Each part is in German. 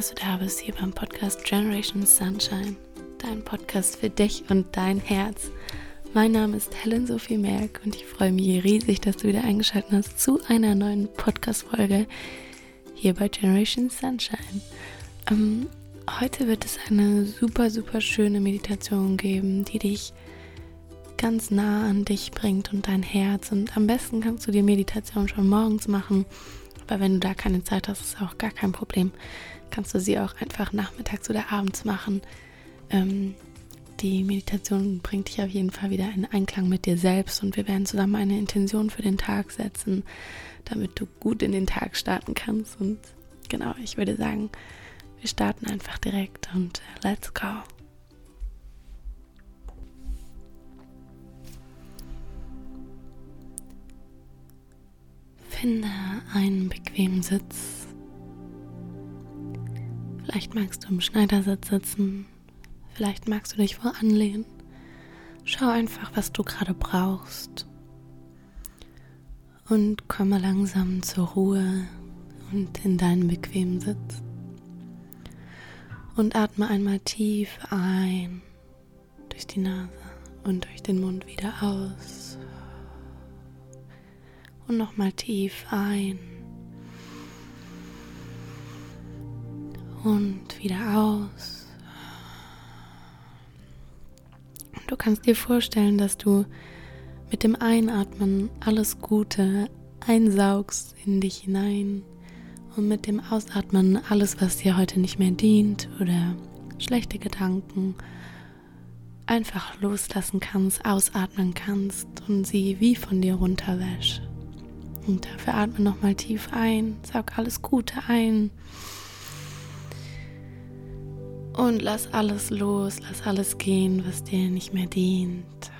Dass du da bist hier beim Podcast Generation Sunshine, dein Podcast für dich und dein Herz. Mein Name ist Helen Sophie Merck und ich freue mich riesig, dass du wieder eingeschaltet hast zu einer neuen Podcast-Folge hier bei Generation Sunshine. Ähm, heute wird es eine super, super schöne Meditation geben, die dich ganz nah an dich bringt und dein Herz. Und am besten kannst du die Meditation schon morgens machen. Aber wenn du da keine Zeit hast, ist auch gar kein Problem. Kannst du sie auch einfach nachmittags oder abends machen. Ähm, die Meditation bringt dich auf jeden Fall wieder in Einklang mit dir selbst und wir werden zusammen eine Intention für den Tag setzen, damit du gut in den Tag starten kannst. Und genau, ich würde sagen, wir starten einfach direkt und let's go. Finde einen bequemen Sitz. Vielleicht magst du im Schneidersitz sitzen, vielleicht magst du dich voranlehnen. Schau einfach, was du gerade brauchst. Und komme langsam zur Ruhe und in deinen bequemen Sitz. Und atme einmal tief ein durch die Nase und durch den Mund wieder aus und nochmal tief ein und wieder aus. Und du kannst dir vorstellen, dass du mit dem Einatmen alles Gute einsaugst in dich hinein und mit dem Ausatmen alles, was dir heute nicht mehr dient oder schlechte Gedanken einfach loslassen kannst, ausatmen kannst und sie wie von dir runterwäscht. Und dafür atme nochmal tief ein, saug alles Gute ein. Und lass alles los, lass alles gehen, was dir nicht mehr dient.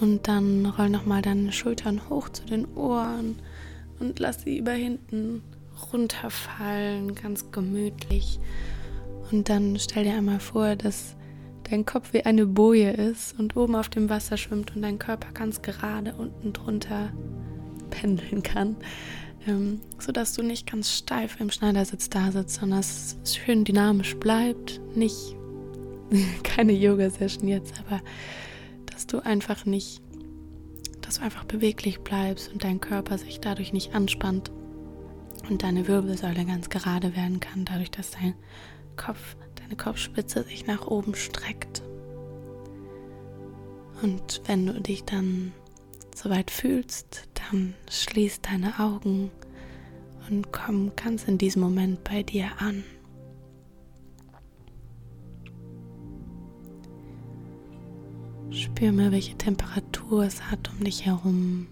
Und dann roll nochmal deine Schultern hoch zu den Ohren und lass sie über hinten runterfallen, ganz gemütlich. Und dann stell dir einmal vor, dass dein Kopf wie eine Boje ist und oben auf dem Wasser schwimmt und dein Körper ganz gerade unten drunter pendeln kann, ähm, sodass du nicht ganz steif im Schneidersitz da sitzt, sondern es schön dynamisch bleibt. Nicht keine Yoga-Session jetzt, aber dass du einfach nicht, dass du einfach beweglich bleibst und dein Körper sich dadurch nicht anspannt und deine Wirbelsäule ganz gerade werden kann, dadurch, dass dein Kopf deine Kopfspitze sich nach oben streckt. Und wenn du dich dann soweit fühlst, dann schließ deine Augen und komm ganz in diesem Moment bei dir an. Spür mal, welche Temperatur es hat um dich herum.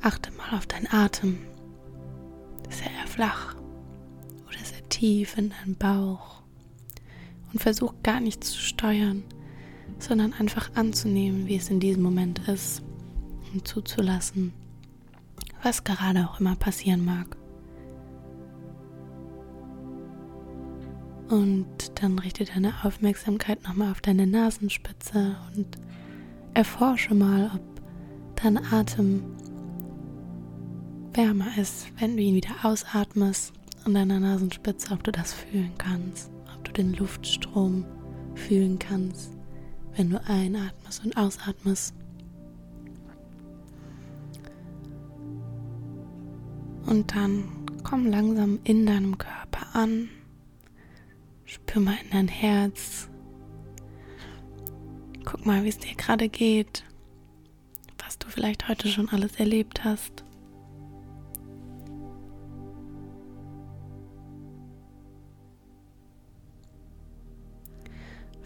Achte mal auf deinen Atem. Ist er eher flach tief in deinen Bauch und versuch gar nicht zu steuern, sondern einfach anzunehmen, wie es in diesem Moment ist und zuzulassen, was gerade auch immer passieren mag. Und dann richte deine Aufmerksamkeit nochmal auf deine Nasenspitze und erforsche mal, ob dein Atem wärmer ist, wenn du ihn wieder ausatmest an deiner Nasenspitze, ob du das fühlen kannst, ob du den Luftstrom fühlen kannst, wenn du einatmest und ausatmest. Und dann komm langsam in deinem Körper an. Spür mal in dein Herz. Guck mal, wie es dir gerade geht. Was du vielleicht heute schon alles erlebt hast.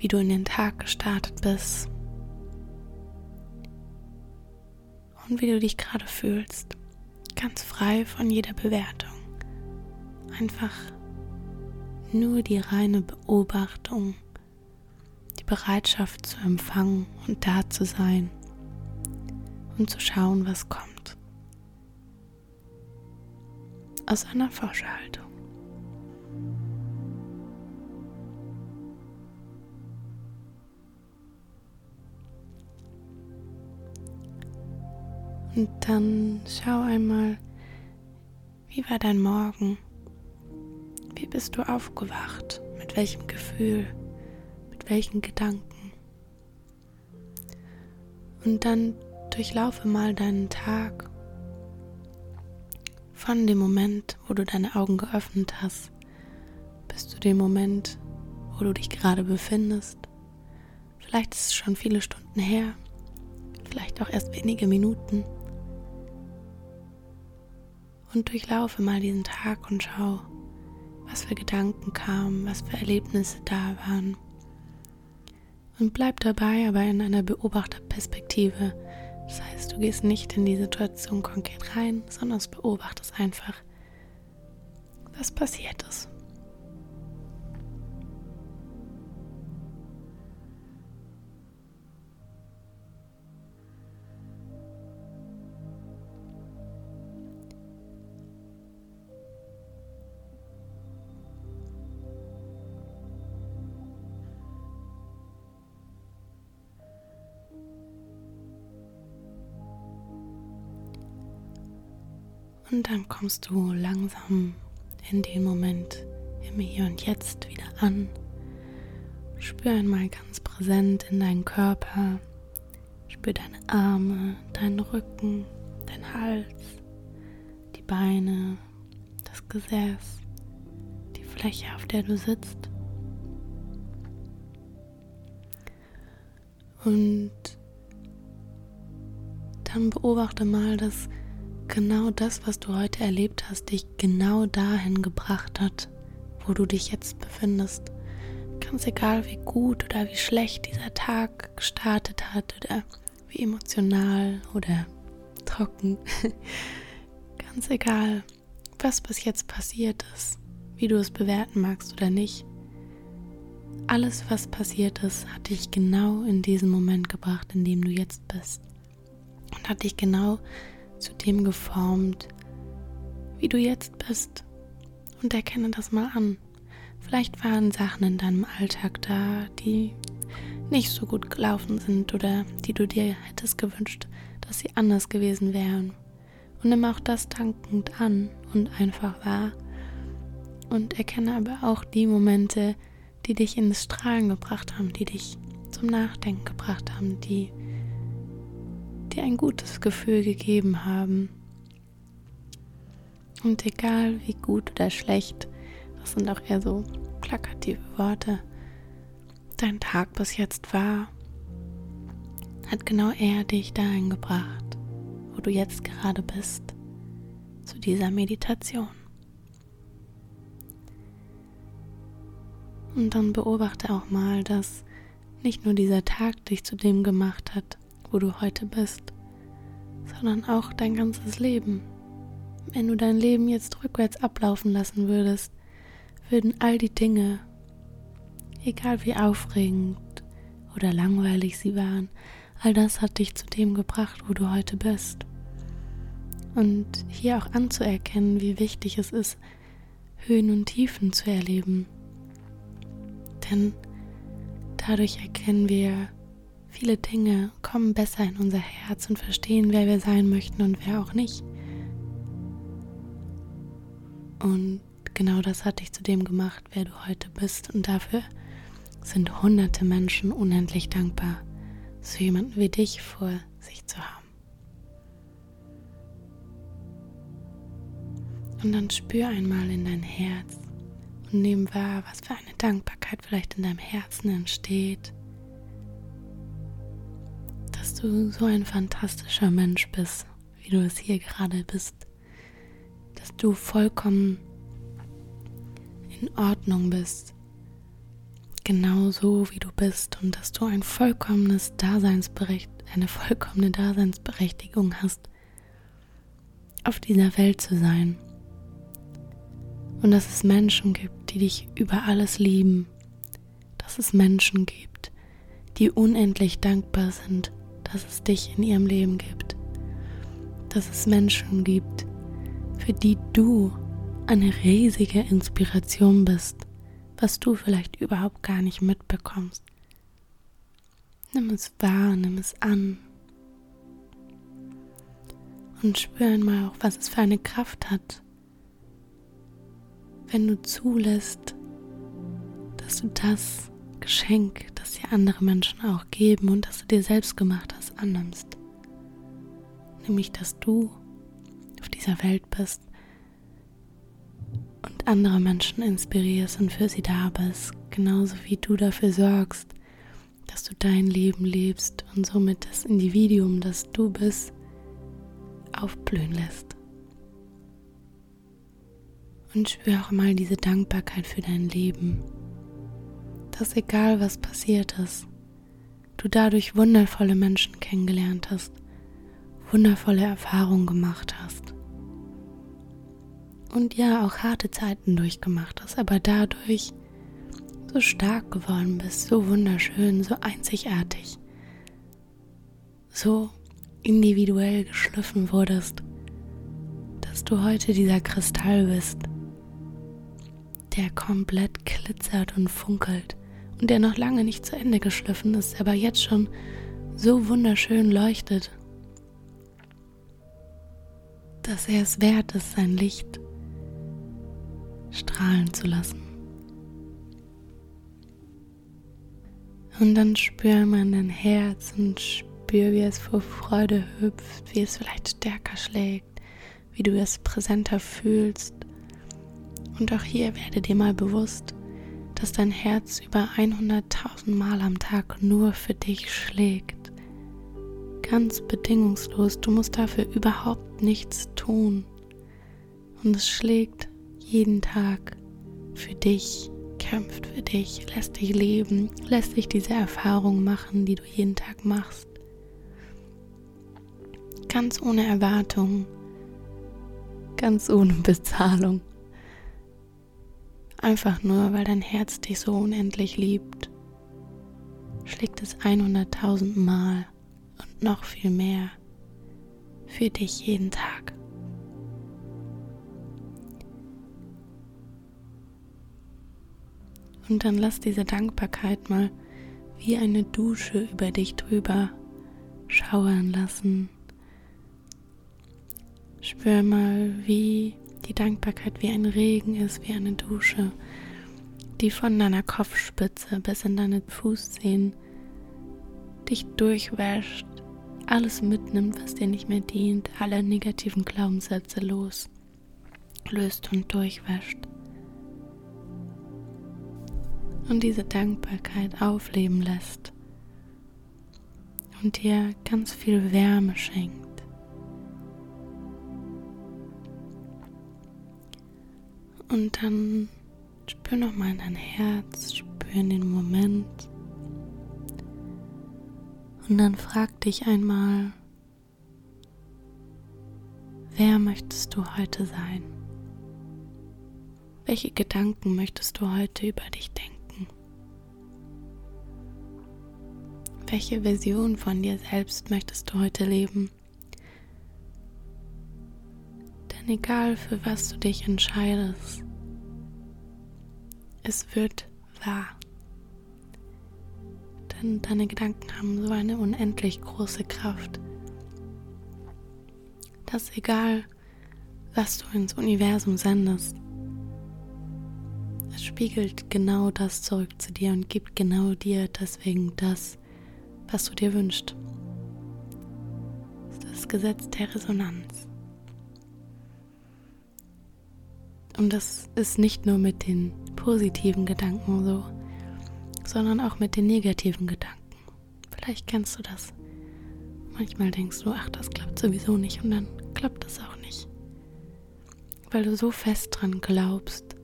Wie du in den Tag gestartet bist und wie du dich gerade fühlst. Ganz frei von jeder Bewertung. Einfach nur die reine Beobachtung, die Bereitschaft zu empfangen und da zu sein und zu schauen, was kommt. Aus einer Forscherhaltung. Und dann schau einmal, wie war dein Morgen? Wie bist du aufgewacht? Mit welchem Gefühl? Mit welchen Gedanken? Und dann durchlaufe mal deinen Tag von dem Moment, wo du deine Augen geöffnet hast, bis zu dem Moment, wo du dich gerade befindest. Vielleicht ist es schon viele Stunden her, vielleicht auch erst wenige Minuten und durchlaufe mal diesen Tag und schau, was für Gedanken kamen, was für Erlebnisse da waren. Und bleib dabei aber in einer Beobachterperspektive. Das heißt, du gehst nicht in die Situation konkret rein, sondern beobachtest einfach, was passiert ist. Und dann kommst du langsam in den Moment im Hier und Jetzt wieder an. Spür einmal ganz präsent in deinen Körper. Spür deine Arme, deinen Rücken, deinen Hals, die Beine, das Gesäß, die Fläche, auf der du sitzt. Und dann beobachte mal, dass genau das, was du heute erlebt hast, dich genau dahin gebracht hat, wo du dich jetzt befindest. Ganz egal, wie gut oder wie schlecht dieser Tag gestartet hat oder wie emotional oder trocken. Ganz egal, was bis jetzt passiert ist, wie du es bewerten magst oder nicht. Alles, was passiert ist, hat dich genau in diesen Moment gebracht, in dem du jetzt bist. Und hat dich genau zu dem geformt, wie du jetzt bist. Und erkenne das mal an. Vielleicht waren Sachen in deinem Alltag da, die nicht so gut gelaufen sind oder die du dir hättest gewünscht, dass sie anders gewesen wären. Und nimm auch das dankend an und einfach wahr. Und erkenne aber auch die Momente, die dich ins Strahlen gebracht haben, die dich zum Nachdenken gebracht haben, die dir ein gutes Gefühl gegeben haben. Und egal wie gut oder schlecht, das sind auch eher so plakative Worte, dein Tag bis jetzt war, hat genau er dich dahin gebracht, wo du jetzt gerade bist, zu dieser Meditation. Und dann beobachte auch mal, dass nicht nur dieser Tag dich zu dem gemacht hat, wo du heute bist, sondern auch dein ganzes Leben. Wenn du dein Leben jetzt rückwärts ablaufen lassen würdest, würden all die Dinge, egal wie aufregend oder langweilig sie waren, all das hat dich zu dem gebracht, wo du heute bist. Und hier auch anzuerkennen, wie wichtig es ist, Höhen und Tiefen zu erleben. Denn dadurch erkennen wir, Viele Dinge kommen besser in unser Herz und verstehen, wer wir sein möchten und wer auch nicht. Und genau das hat dich zu dem gemacht, wer du heute bist. Und dafür sind hunderte Menschen unendlich dankbar, so jemanden wie dich vor sich zu haben. Und dann spür einmal in dein Herz und nimm wahr, was für eine Dankbarkeit vielleicht in deinem Herzen entsteht dass du so ein fantastischer Mensch bist, wie du es hier gerade bist. Dass du vollkommen in Ordnung bist. Genau so, wie du bist. Und dass du ein vollkommenes Daseinsberecht, eine vollkommene Daseinsberechtigung hast, auf dieser Welt zu sein. Und dass es Menschen gibt, die dich über alles lieben. Dass es Menschen gibt, die unendlich dankbar sind dass es dich in ihrem Leben gibt, dass es Menschen gibt, für die du eine riesige Inspiration bist, was du vielleicht überhaupt gar nicht mitbekommst. Nimm es wahr, nimm es an. Und spür einmal auch, was es für eine Kraft hat, wenn du zulässt, dass du das Geschenk, das dir andere Menschen auch geben und das du dir selbst gemacht hast, annimmst. Nämlich, dass du auf dieser Welt bist und andere Menschen inspirierst und für sie da bist, genauso wie du dafür sorgst, dass du dein Leben lebst und somit das Individuum, das du bist, aufblühen lässt. Und spür auch mal diese Dankbarkeit für dein Leben, dass egal was passiert ist, du dadurch wundervolle Menschen kennengelernt hast, wundervolle Erfahrungen gemacht hast. Und ja, auch harte Zeiten durchgemacht hast, aber dadurch so stark geworden bist, so wunderschön, so einzigartig, so individuell geschliffen wurdest, dass du heute dieser Kristall bist, der komplett glitzert und funkelt und der noch lange nicht zu Ende geschliffen ist, aber jetzt schon so wunderschön leuchtet, dass er es wert ist, sein Licht strahlen zu lassen. Und dann spür mal in dein Herz und spür, wie es vor Freude hüpft, wie es vielleicht stärker schlägt, wie du es präsenter fühlst. Und auch hier werde dir mal bewusst, dass dein Herz über 100.000 Mal am Tag nur für dich schlägt. Ganz bedingungslos, du musst dafür überhaupt nichts tun. Und es schlägt jeden Tag für dich kämpft für dich, lässt dich leben, lässt dich diese Erfahrung machen, die du jeden Tag machst. Ganz ohne Erwartung, ganz ohne Bezahlung. Einfach nur, weil dein Herz dich so unendlich liebt, schlägt es 100.000 Mal und noch viel mehr für dich jeden Tag. Und dann lass diese Dankbarkeit mal wie eine Dusche über dich drüber schauern lassen. Spür mal, wie die Dankbarkeit wie ein Regen ist, wie eine Dusche, die von deiner Kopfspitze bis in deine Fußzehen dich durchwäscht, alles mitnimmt, was dir nicht mehr dient, alle negativen Glaubenssätze los, löst und durchwäscht und diese Dankbarkeit aufleben lässt und dir ganz viel Wärme schenkt. Und dann spür nochmal in dein Herz, spür in den Moment. Und dann frag dich einmal, wer möchtest du heute sein? Welche Gedanken möchtest du heute über dich denken? Welche Version von dir selbst möchtest du heute leben? Denn egal für was du dich entscheidest, es wird wahr. Denn deine Gedanken haben so eine unendlich große Kraft, dass egal was du ins Universum sendest, es spiegelt genau das zurück zu dir und gibt genau dir deswegen das, was du dir wünschst. Das Gesetz der Resonanz. Und das ist nicht nur mit den positiven Gedanken so, sondern auch mit den negativen Gedanken. Vielleicht kennst du das. Manchmal denkst du, ach, das klappt sowieso nicht und dann klappt es auch nicht. Weil du so fest dran glaubst,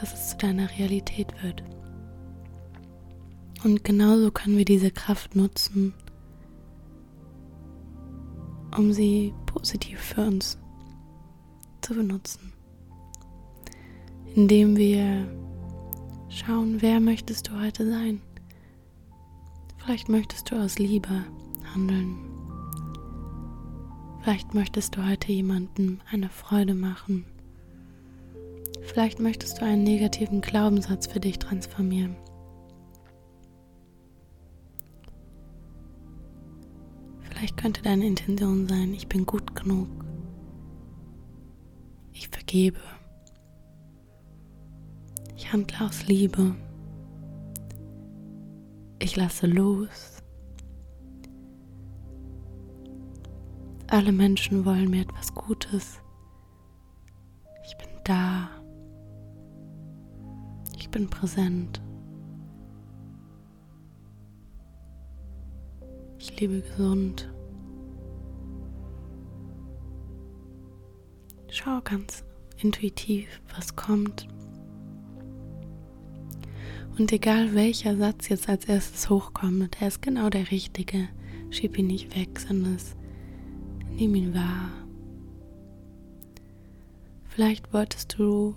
dass es zu deiner Realität wird. Und genauso können wir diese Kraft nutzen, um sie positiv für uns zu benutzen. Indem wir schauen, wer möchtest du heute sein? Vielleicht möchtest du aus Liebe handeln. Vielleicht möchtest du heute jemandem eine Freude machen. Vielleicht möchtest du einen negativen Glaubenssatz für dich transformieren. Vielleicht könnte deine Intention sein, ich bin gut genug. Ich vergebe. Handle aus Liebe. Ich lasse los. Alle Menschen wollen mir etwas Gutes. Ich bin da. Ich bin präsent. Ich lebe gesund. Schau ganz intuitiv, was kommt. Und egal welcher Satz jetzt als erstes hochkommt, der ist genau der richtige. Schieb ihn nicht weg, sondern nimm ihn wahr. Vielleicht wolltest du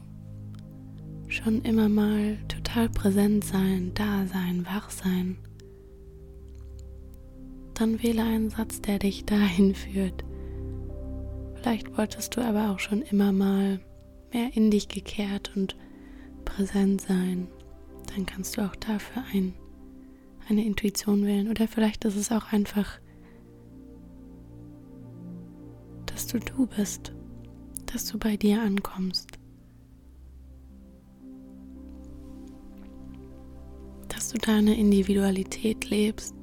schon immer mal total präsent sein, da sein, wach sein. Dann wähle einen Satz, der dich dahin führt. Vielleicht wolltest du aber auch schon immer mal mehr in dich gekehrt und präsent sein dann kannst du auch dafür ein, eine Intuition wählen. Oder vielleicht ist es auch einfach, dass du du bist, dass du bei dir ankommst. Dass du deine Individualität lebst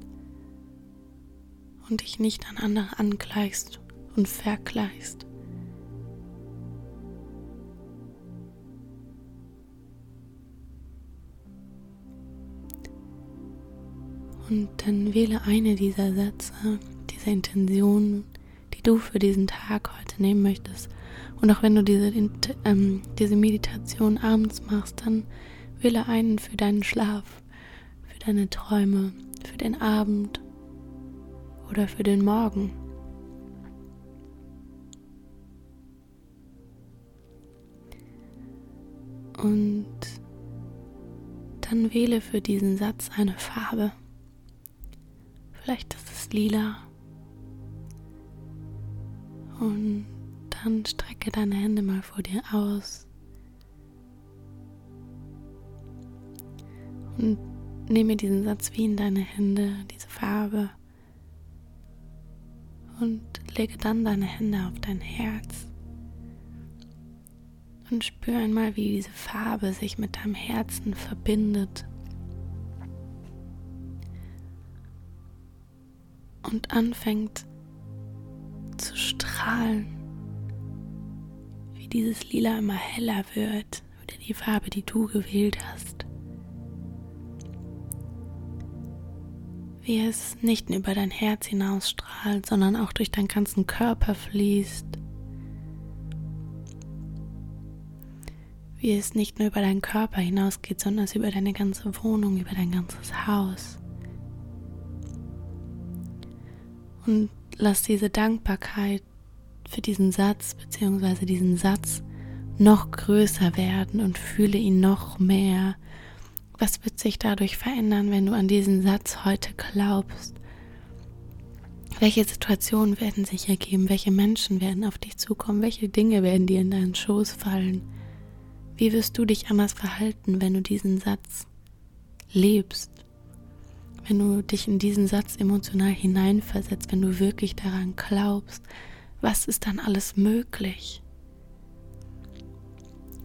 und dich nicht an andere angleichst und vergleichst. Und dann wähle eine dieser Sätze, dieser Intention, die du für diesen Tag heute nehmen möchtest. Und auch wenn du diese, ähm, diese Meditation abends machst, dann wähle einen für deinen Schlaf, für deine Träume, für den Abend oder für den Morgen. Und dann wähle für diesen Satz eine Farbe. Vielleicht ist es lila. Und dann strecke deine Hände mal vor dir aus. Und nehme diesen Satz wie in deine Hände, diese Farbe. Und lege dann deine Hände auf dein Herz. Und spüre einmal, wie diese Farbe sich mit deinem Herzen verbindet. Und anfängt zu strahlen, wie dieses Lila immer heller wird, wieder die Farbe, die du gewählt hast. Wie es nicht nur über dein Herz hinausstrahlt, sondern auch durch deinen ganzen Körper fließt. Wie es nicht nur über deinen Körper hinausgeht, sondern es über deine ganze Wohnung, über dein ganzes Haus. Und lass diese Dankbarkeit für diesen Satz bzw. diesen Satz noch größer werden und fühle ihn noch mehr. Was wird sich dadurch verändern, wenn du an diesen Satz heute glaubst? Welche Situationen werden sich ergeben? Welche Menschen werden auf dich zukommen? Welche Dinge werden dir in deinen Schoß fallen? Wie wirst du dich anders verhalten, wenn du diesen Satz lebst? Wenn du dich in diesen Satz emotional hineinversetzt, wenn du wirklich daran glaubst, was ist dann alles möglich?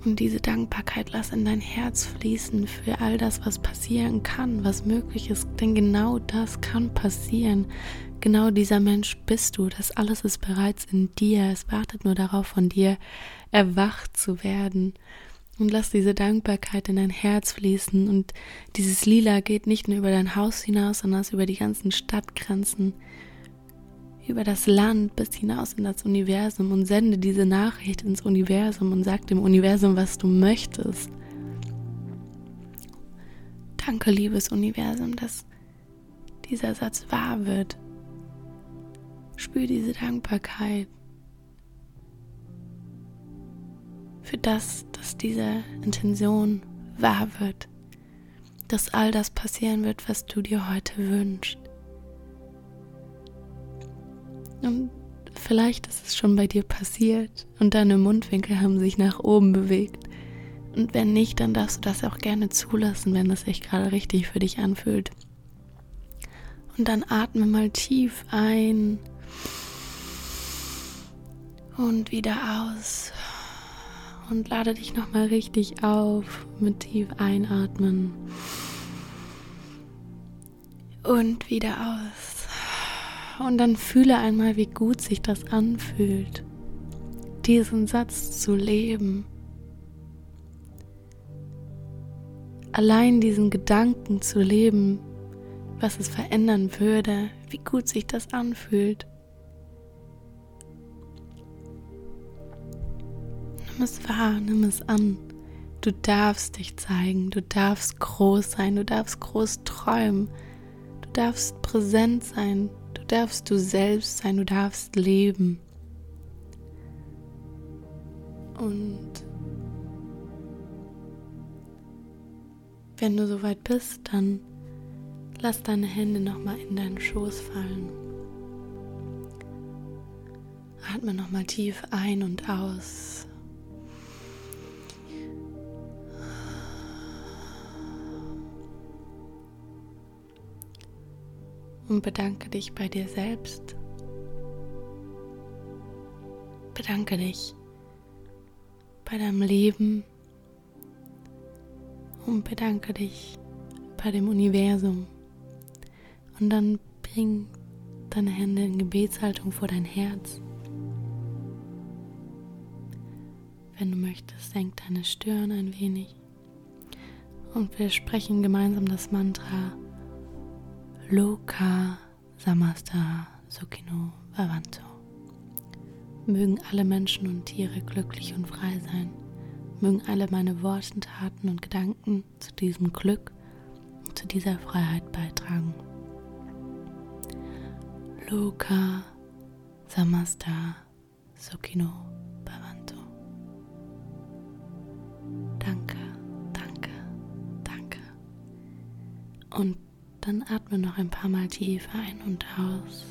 Und diese Dankbarkeit lass in dein Herz fließen für all das, was passieren kann, was möglich ist. Denn genau das kann passieren. Genau dieser Mensch bist du. Das alles ist bereits in dir. Es wartet nur darauf, von dir erwacht zu werden. Und lass diese Dankbarkeit in dein Herz fließen. Und dieses Lila geht nicht nur über dein Haus hinaus, sondern über die ganzen Stadtgrenzen, über das Land bis hinaus in das Universum und sende diese Nachricht ins Universum und sag dem Universum, was du möchtest. Danke, liebes Universum, dass dieser Satz wahr wird. Spür diese Dankbarkeit. Für das, dass diese Intention wahr wird, dass all das passieren wird, was du dir heute wünschst. Und vielleicht ist es schon bei dir passiert und deine Mundwinkel haben sich nach oben bewegt. Und wenn nicht, dann darfst du das auch gerne zulassen, wenn es sich gerade richtig für dich anfühlt. Und dann atme mal tief ein Und wieder aus. Und lade dich nochmal richtig auf mit tief einatmen. Und wieder aus. Und dann fühle einmal, wie gut sich das anfühlt, diesen Satz zu leben. Allein diesen Gedanken zu leben, was es verändern würde, wie gut sich das anfühlt. Nimm es wahr, nimm es an. Du darfst dich zeigen, du darfst groß sein, du darfst groß träumen, du darfst präsent sein, du darfst du selbst sein, du darfst leben. Und wenn du soweit bist, dann Lass deine Hände nochmal in deinen Schoß fallen. Atme nochmal tief ein und aus. Und bedanke dich bei dir selbst. Bedanke dich bei deinem Leben und bedanke dich bei dem Universum. Und dann bring deine Hände in Gebetshaltung vor dein Herz. Wenn du möchtest, senk deine Stirn ein wenig. Und wir sprechen gemeinsam das Mantra Loka Samasta Sukino Vavanto. Mögen alle Menschen und Tiere glücklich und frei sein. Mögen alle meine Worte, Taten und Gedanken zu diesem Glück und zu dieser Freiheit beitragen. Loka Samasta Sukino Bhavantu. Danke, danke, danke. Und dann atme noch ein paar Mal tief ein und aus.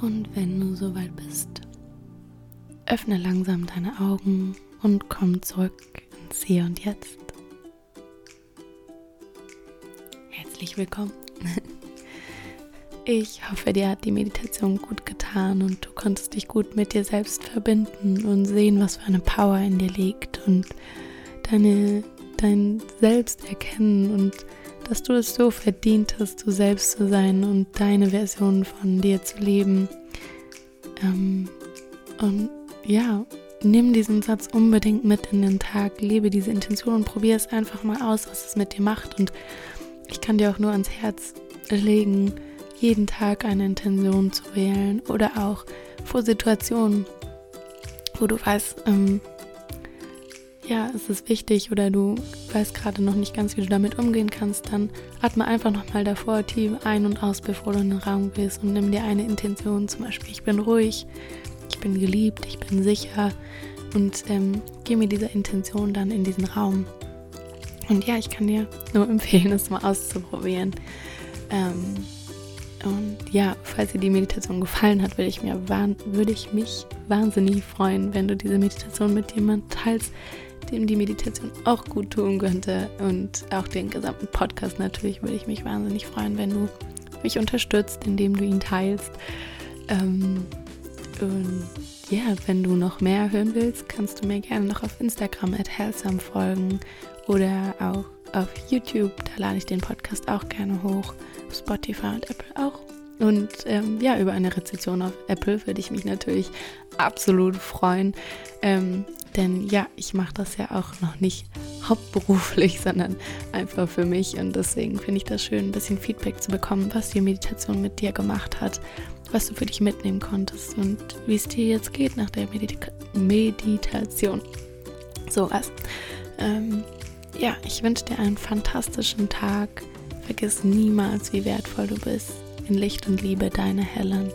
Und wenn du soweit bist, öffne langsam deine Augen und komm zurück ins Hier und Jetzt. Herzlich willkommen. Ich hoffe, dir hat die Meditation gut getan und du konntest dich gut mit dir selbst verbinden und sehen, was für eine Power in dir liegt und deine, dein Selbst erkennen und dass du es so verdient hast, du selbst zu sein und deine Version von dir zu leben. Ähm, und ja, nimm diesen Satz unbedingt mit in den Tag, lebe diese Intention und probiere es einfach mal aus, was es mit dir macht. Und ich kann dir auch nur ans Herz legen, jeden Tag eine Intention zu wählen oder auch vor Situationen, wo du weißt, ähm, ja, es ist wichtig oder du weißt gerade noch nicht ganz, wie du damit umgehen kannst, dann atme einfach nochmal davor tief ein und aus, bevor du in den Raum gehst und nimm dir eine Intention, zum Beispiel, ich bin ruhig, ich bin geliebt, ich bin sicher und ähm, geh mir diese Intention dann in diesen Raum. Und ja, ich kann dir nur empfehlen, es mal auszuprobieren. Ähm, und ja, falls dir die Meditation gefallen hat, würde ich, mir, würde ich mich wahnsinnig freuen, wenn du diese Meditation mit jemandem teilst, dem die Meditation auch gut tun könnte. Und auch den gesamten Podcast natürlich würde ich mich wahnsinnig freuen, wenn du mich unterstützt, indem du ihn teilst. Ähm, und ja, wenn du noch mehr hören willst, kannst du mir gerne noch auf Instagram at folgen oder auch auf YouTube. Da lade ich den Podcast auch gerne hoch. Auf Spotify und Apple auch. Und ähm, ja, über eine Rezession auf Apple würde ich mich natürlich absolut freuen. Ähm, denn ja, ich mache das ja auch noch nicht hauptberuflich, sondern einfach für mich. Und deswegen finde ich das schön, ein bisschen Feedback zu bekommen, was die Meditation mit dir gemacht hat was du für dich mitnehmen konntest und wie es dir jetzt geht nach der Medita Meditation. So was. Ähm, ja, ich wünsche dir einen fantastischen Tag. Vergiss niemals, wie wertvoll du bist. In Licht und Liebe, deine Helen.